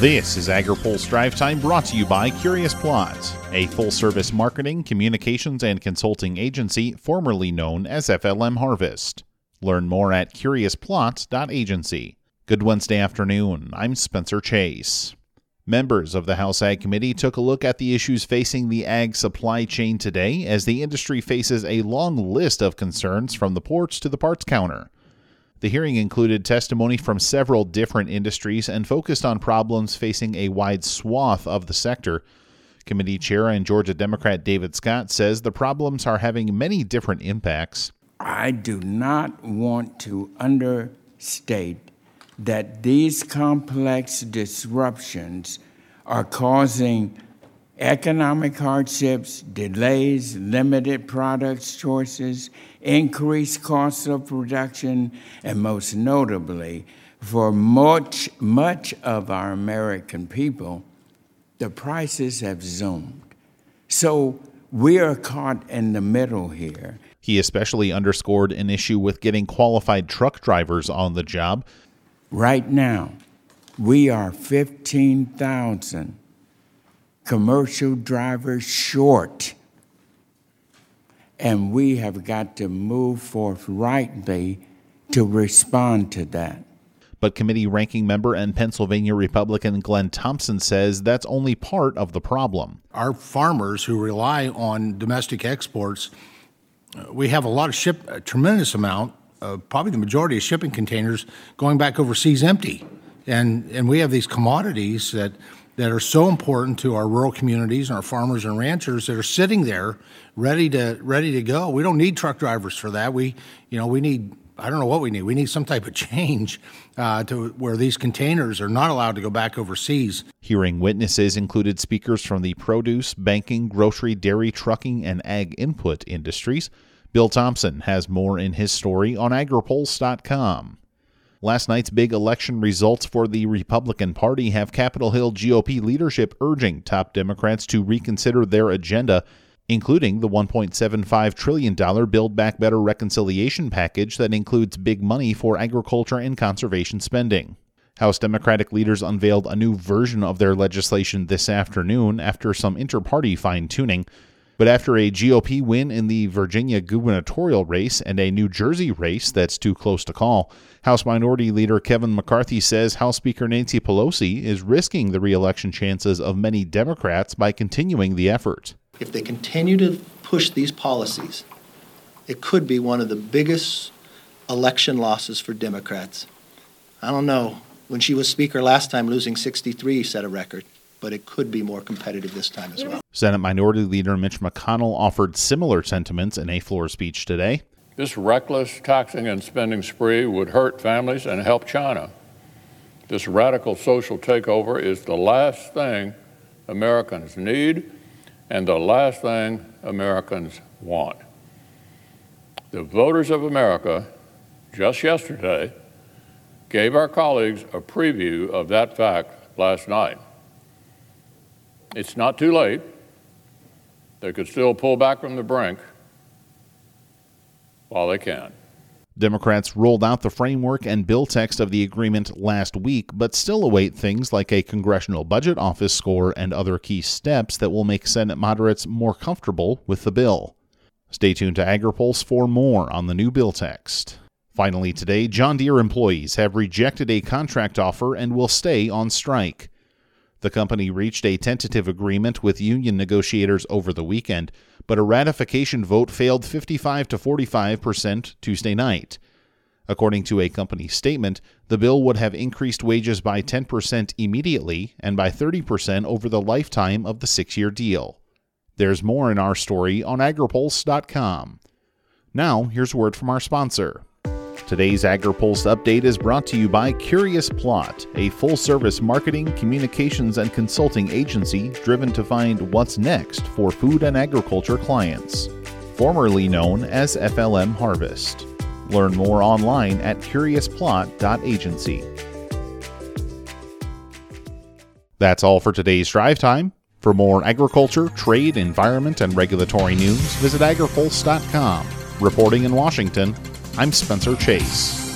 This is AgriPulse Drive Time brought to you by Curious Plot, a full service marketing, communications, and consulting agency formerly known as FLM Harvest. Learn more at curiousplot.agency. Good Wednesday afternoon. I'm Spencer Chase. Members of the House Ag Committee took a look at the issues facing the ag supply chain today as the industry faces a long list of concerns from the ports to the parts counter. The hearing included testimony from several different industries and focused on problems facing a wide swath of the sector. Committee Chair and Georgia Democrat David Scott says the problems are having many different impacts. I do not want to understate that these complex disruptions are causing economic hardships, delays, limited products choices, increased costs of production, and most notably, for much, much of our American people, the prices have zoomed. So we are caught in the middle here. He especially underscored an issue with getting qualified truck drivers on the job. Right now, we are 15,000 commercial drivers short. And we have got to move forthrightly to respond to that. But committee ranking member and Pennsylvania Republican Glenn Thompson says that's only part of the problem. Our farmers who rely on domestic exports, uh, we have a lot of ship, a tremendous amount, uh, probably the majority of shipping containers going back overseas empty. And, and we have these commodities that that are so important to our rural communities and our farmers and ranchers that are sitting there ready to ready to go. We don't need truck drivers for that. We you know we need I don't know what we need. We need some type of change uh, to where these containers are not allowed to go back overseas. Hearing witnesses included speakers from the produce, banking, grocery, dairy, trucking, and ag input industries. Bill Tomson has more in his story on agripulse.com. Last night's big election results for the Republican Party have Capitol Hill GOP leadership urging top Democrats to reconsider their agenda, including the $1.75 trillion Build Back Better reconciliation package that includes big money for agriculture and conservation spending. House Democratic leaders unveiled a new version of their legislation this afternoon after some inter party fine tuning. But after a GOP win in the Virginia gubernatorial race and a New Jersey race that's too close to call, House Minority Leader Kevin McCarthy says House Speaker Nancy Pelosi is risking the reelection chances of many Democrats by continuing the effort. If they continue to push these policies, it could be one of the biggest election losses for Democrats. I don't know. When she was Speaker last time, losing 63 set a record but it could be more competitive this time as well. Senate Minority Leader Mitch McConnell offered similar sentiments in a floor speech today. This reckless taxing and spending spree would hurt families and help China. This radical social takeover is the last thing Americans need and the last thing Americans want. The voters of America just yesterday gave our colleagues a preview of that fact last night. It's not too late. They could still pull back from the brink while they can. Democrats rolled out the framework and bill text of the agreement last week, but still await things like a Congressional Budget Office score and other key steps that will make Senate moderates more comfortable with the bill. Stay tuned to AgriPulse for more on the new bill text. Finally, today, John Deere employees have rejected a contract offer and will stay on strike. The company reached a tentative agreement with union negotiators over the weekend, but a ratification vote failed 55 to 45 percent Tuesday night. According to a company statement, the bill would have increased wages by 10% immediately and by 30% over the lifetime of the six year deal. There's more in our story on agripulse.com. Now, here's a word from our sponsor. Today's AgriPulse update is brought to you by Curious Plot, a full service marketing, communications, and consulting agency driven to find what's next for food and agriculture clients. Formerly known as FLM Harvest. Learn more online at curiousplot.agency. That's all for today's drive time. For more agriculture, trade, environment, and regulatory news, visit agripulse.com. Reporting in Washington, I'm Spencer Chase.